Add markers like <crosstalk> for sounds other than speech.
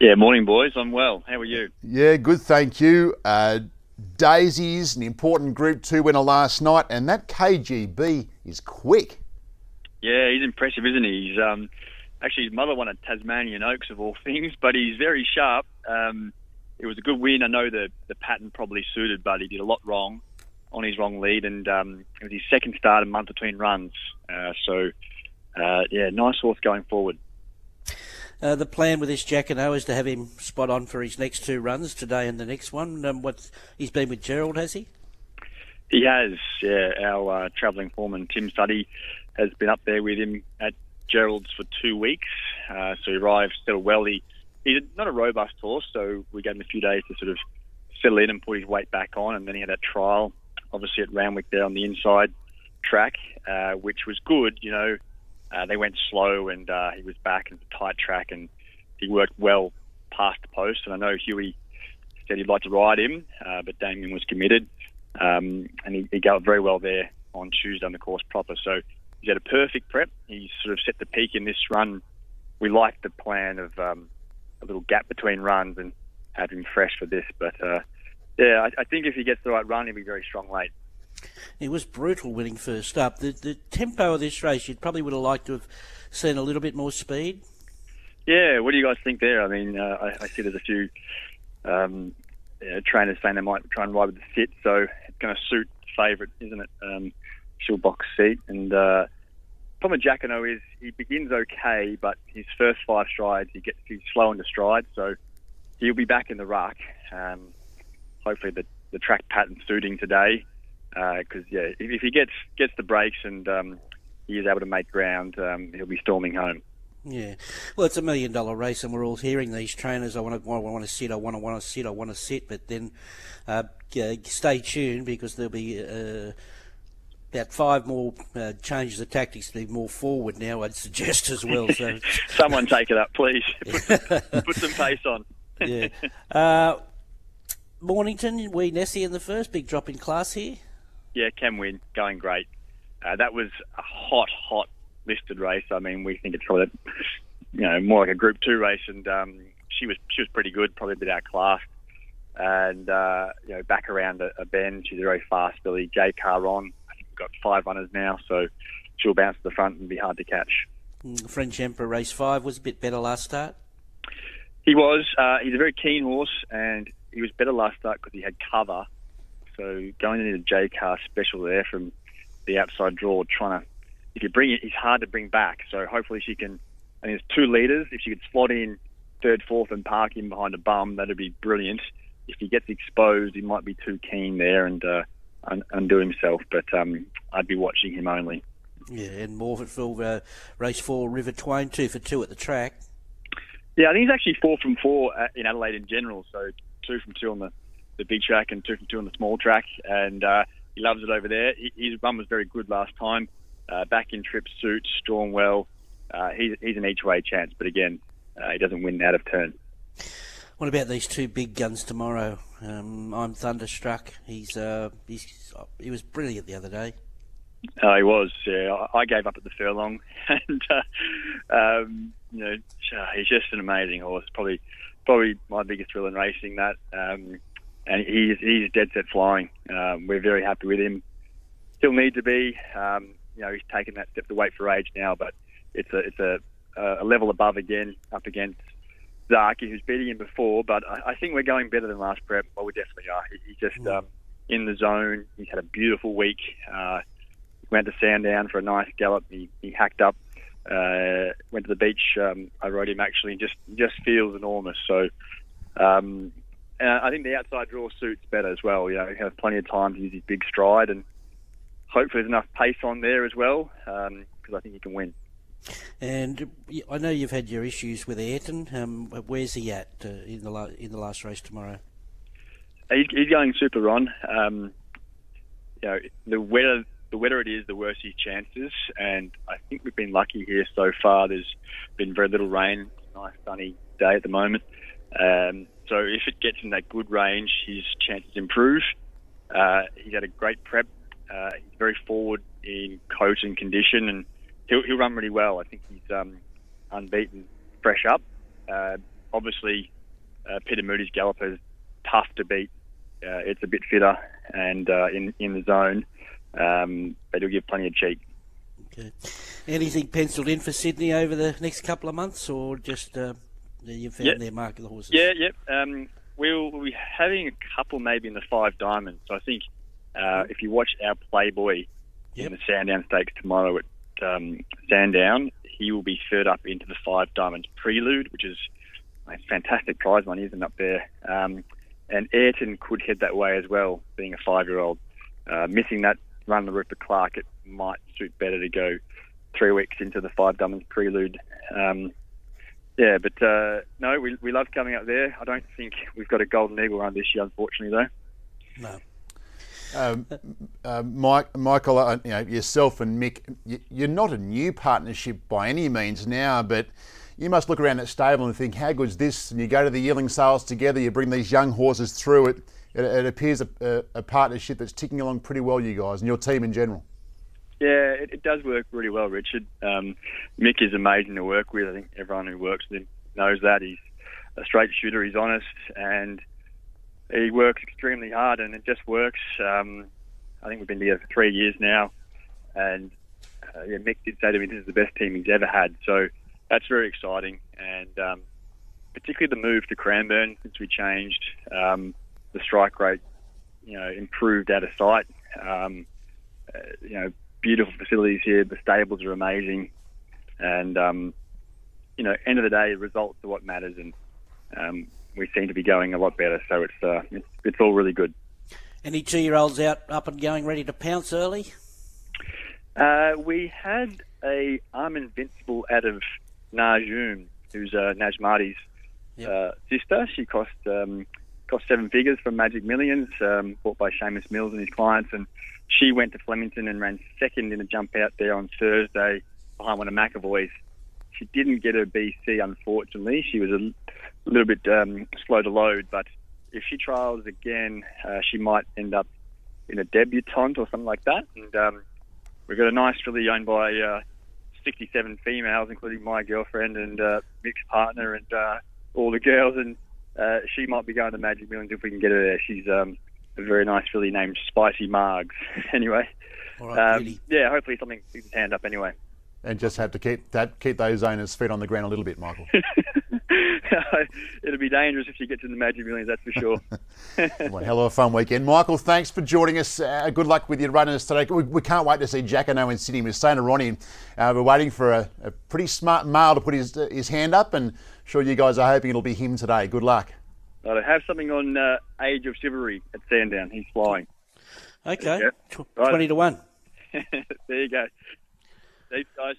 Yeah, morning, boys. I'm well. How are you? Yeah, good, thank you. Uh, Daisies, an important Group 2 winner last night, and that KGB is quick. Yeah, he's impressive, isn't he? He's um, actually his mother won at Tasmanian Oaks of all <laughs> things, but he's very sharp. Um, it was a good win. I know the the pattern probably suited, but he did a lot wrong on his wrong lead, and um, it was his second start a month between runs. Uh, so, uh, yeah, nice horse going forward. Uh, the plan with this Jacquinot is to have him spot on for his next two runs today and the next one. Um, what he's been with Gerald, has he? He has. Yeah, our uh, travelling foreman Tim Studdy has been up there with him at Gerald's for two weeks. Uh, so he arrived settled well. He he's not a robust horse, so we gave him a few days to sort of settle in and put his weight back on, and then he had that trial, obviously at Randwick there on the inside track, uh, which was good. You know, uh, they went slow, and uh, he was back in the tight track, and he worked well past the post. And I know Huey said he'd like to ride him, uh, but Damien was committed, um, and he, he got very well there on Tuesday on the course proper. So he's had a perfect prep. He's sort of set the peak in this run. We like the plan of um, a little gap between runs and have him fresh for this. But uh, yeah, I, I, think if he gets the right run, he'll be very strong late. It was brutal winning first up. The, the tempo of this race, you probably would have liked to have seen a little bit more speed. Yeah, what do you guys think there? I mean, uh, I, I, see there's a few um, trainers saying they might try and ride with the sit, so it's going to suit favourite, isn't it? Um, she'll box seat. And uh, with Jacquinot is he begins okay, but his first five strides he gets he's slow into stride, so he'll be back in the ruck. Um, hopefully the the track pattern suiting today, because uh, yeah, if, if, he gets gets the breaks and um, he is able to make ground, um, he'll be storming home. Yeah, well, it's a million dollar race, and we're all hearing these trainers. I want to, I want to sit. I want to, want to sit. I want to sit. But then, uh, stay tuned because there'll be uh, about five more uh, changes of tactics to be more forward now, I'd suggest as well. So <laughs> Someone take it up, please. <laughs> Put some, put some pace on. yeah. Uh, Mornington, we Nessie in the first, big drop in class here. Yeah, can win, going great. Uh, that was a hot, hot listed race. I mean, we think it's probably, you know, more like a Group Two race, and um, she was she was pretty good, probably a bit outclassed. And uh, you know, back around a, a bend, she's a very fast filly. J Car on, got five runners now, so she'll bounce to the front and be hard to catch. Mm, French Emperor race five was a bit better last start. He was. Uh, he's a very keen horse, and he was better last start because he had cover. So going into the J car special there from the outside draw, trying to if you bring it, he's hard to bring back. So hopefully she can. I mean, it's two leaders. If she could slot in third, fourth, and park him behind a bum, that'd be brilliant. If he gets exposed, he might be too keen there, and uh, un- undo himself. But um, I'd be watching him only. Yeah, and Morphettville uh, race four, River Twain, two for two at the track. Yeah, I think he's actually four from four in Adelaide in general. So two from two on the, the big track and two from two on the small track. And uh, he loves it over there. His run was very good last time. Uh, back in trip suit, drawn well. Uh, he's, he's an each way chance, but again, uh, he doesn't win out of turn. What about these two big guns tomorrow? Um, I'm thunderstruck. He's uh, he's he was brilliant the other day. Oh, he was. Yeah, I gave up at the furlong, <laughs> and uh, um, you know, he's just an amazing horse. Probably, probably my biggest thrill in racing. That, um, and he's he's dead set flying. Um, we're very happy with him. He'll need to be. Um, you know, he's taken that step to wait for age now, but it's a it's a, a level above again, up against Zaaki, who's beating him before, but I, I, think we're going better than last prep. Well, we definitely are. He, he's just mm. um, in the zone. He's had a beautiful week. Uh, went to Sandown for a nice gallop. He, he hacked up. Uh, went to the beach. Um, I rode him actually. Just just feels enormous. So um, I think the outside draw suits better as well. You know, he has plenty of time to use his big stride, and hopefully there's enough pace on there as well because um, I think he can win. And I know you've had your issues with Ayrton. Um, where's he at uh, in the la- in the last race tomorrow? He's, he's going super on. Um, you know, the wetter the wetter it is, the worse his chances. And I think we've been lucky here so far. There's been very little rain. Nice sunny day at the moment. Um, so if it gets in that good range, his chances improve. Uh, he's had a great prep. Uh, he's very forward in coat and condition, and he'll, he'll run really well. I think he's um, unbeaten, fresh up. Uh, obviously, uh, Peter Moody's Galloper is tough to beat. Uh, it's a bit fitter and uh, in in the zone, um, but it'll give plenty of cheek. Okay. Anything penciled in for Sydney over the next couple of months, or just uh, you found Yeah. their mark of the horses? Yeah, yep. Um, we'll, we'll be having a couple maybe in the five diamonds. So I think uh, if you watch our Playboy Yep. in the Sandown Stakes tomorrow at um, Sandown, he will be third up into the five diamonds prelude, which is a fantastic prize money, isn't it, up there? Um, and Ayrton could head that way as well, being a five-year-old. Uh, missing that run the Rupert Clarke, it might suit better to go three weeks into the five diamonds prelude. Um, yeah, but uh, no, we, we love coming up there. I don't think we've got a golden eagle run this year, unfortunately, though. No. Um, uh, Mike, Michael, uh, you know, yourself and Mick, you, you're not a new partnership by any means now, but you must look around at stable and think, how good's this? And you go to the yearling sales together, you bring these young horses through it. It, it appears a, a, a partnership that's ticking along pretty well, you guys, and your team in general. Yeah, it, it does work really well, Richard. Um, Mick is amazing to work with. I think everyone who works with him knows that. He's a straight shooter, he's honest, and he works extremely hard, and it just works. Um, I think we've been together for three years now, and uh, yeah, Mick did say to me this is the best team he's ever had. So that's very exciting, and um, particularly the move to Cranbourne since we changed um, the strike rate, you know, improved out of sight. Um, uh, you know, beautiful facilities here. The stables are amazing, and um, you know, end of the day, results are what matters, and um, we seem to be going a lot better. So it's uh, it's, it's all really good. Any two-year-olds out, up and going, ready to pounce early? Uh, we had a I'm Invincible out of Najum, who's uh, Naj Marty's Yep. uh, sister. She cost um, cost seven figures from Magic Millions, um, bought by Seamus Mills and his clients, and she went to Flemington and ran second in a jump out there on Thursday behind one of McAvoy's. She didn't get her BC, unfortunately. She was a little bit um, slow to load, but if she trials again, uh, she might end up in a debutante or something like that. And um, we've got a nice filly owned by uh, 67 females, including my girlfriend and uh, Mick's partner and uh, all the girls. And uh, she might be going to Magic Millions if we can get her there. She's um, a very nice filly named Spicy Margs. <laughs> anyway, All right, um, yeah, hopefully something keeps his hand up anyway. And just have to keep that, keep those owners' feet on the ground a little bit, Michael. <laughs> <laughs> It'll be dangerous if she gets in the Magic Millions, that's for sure. <laughs> One hell of a fun weekend. Michael, thanks for joining us. Uh, good luck with your runners today. We, we can't wait to see Jacquinot in Sydney. We're saying to Ronnie, uh, we're waiting for a, a pretty smart male to put his, uh, his hand up, and sure you guys are hoping it'll be him today. Good luck. I have something on uh, Age of Chivalry at Sandown. He's flying. Okay, Yeah. Tw- Right. twenty to one. <laughs> there you go. Thanks, guys.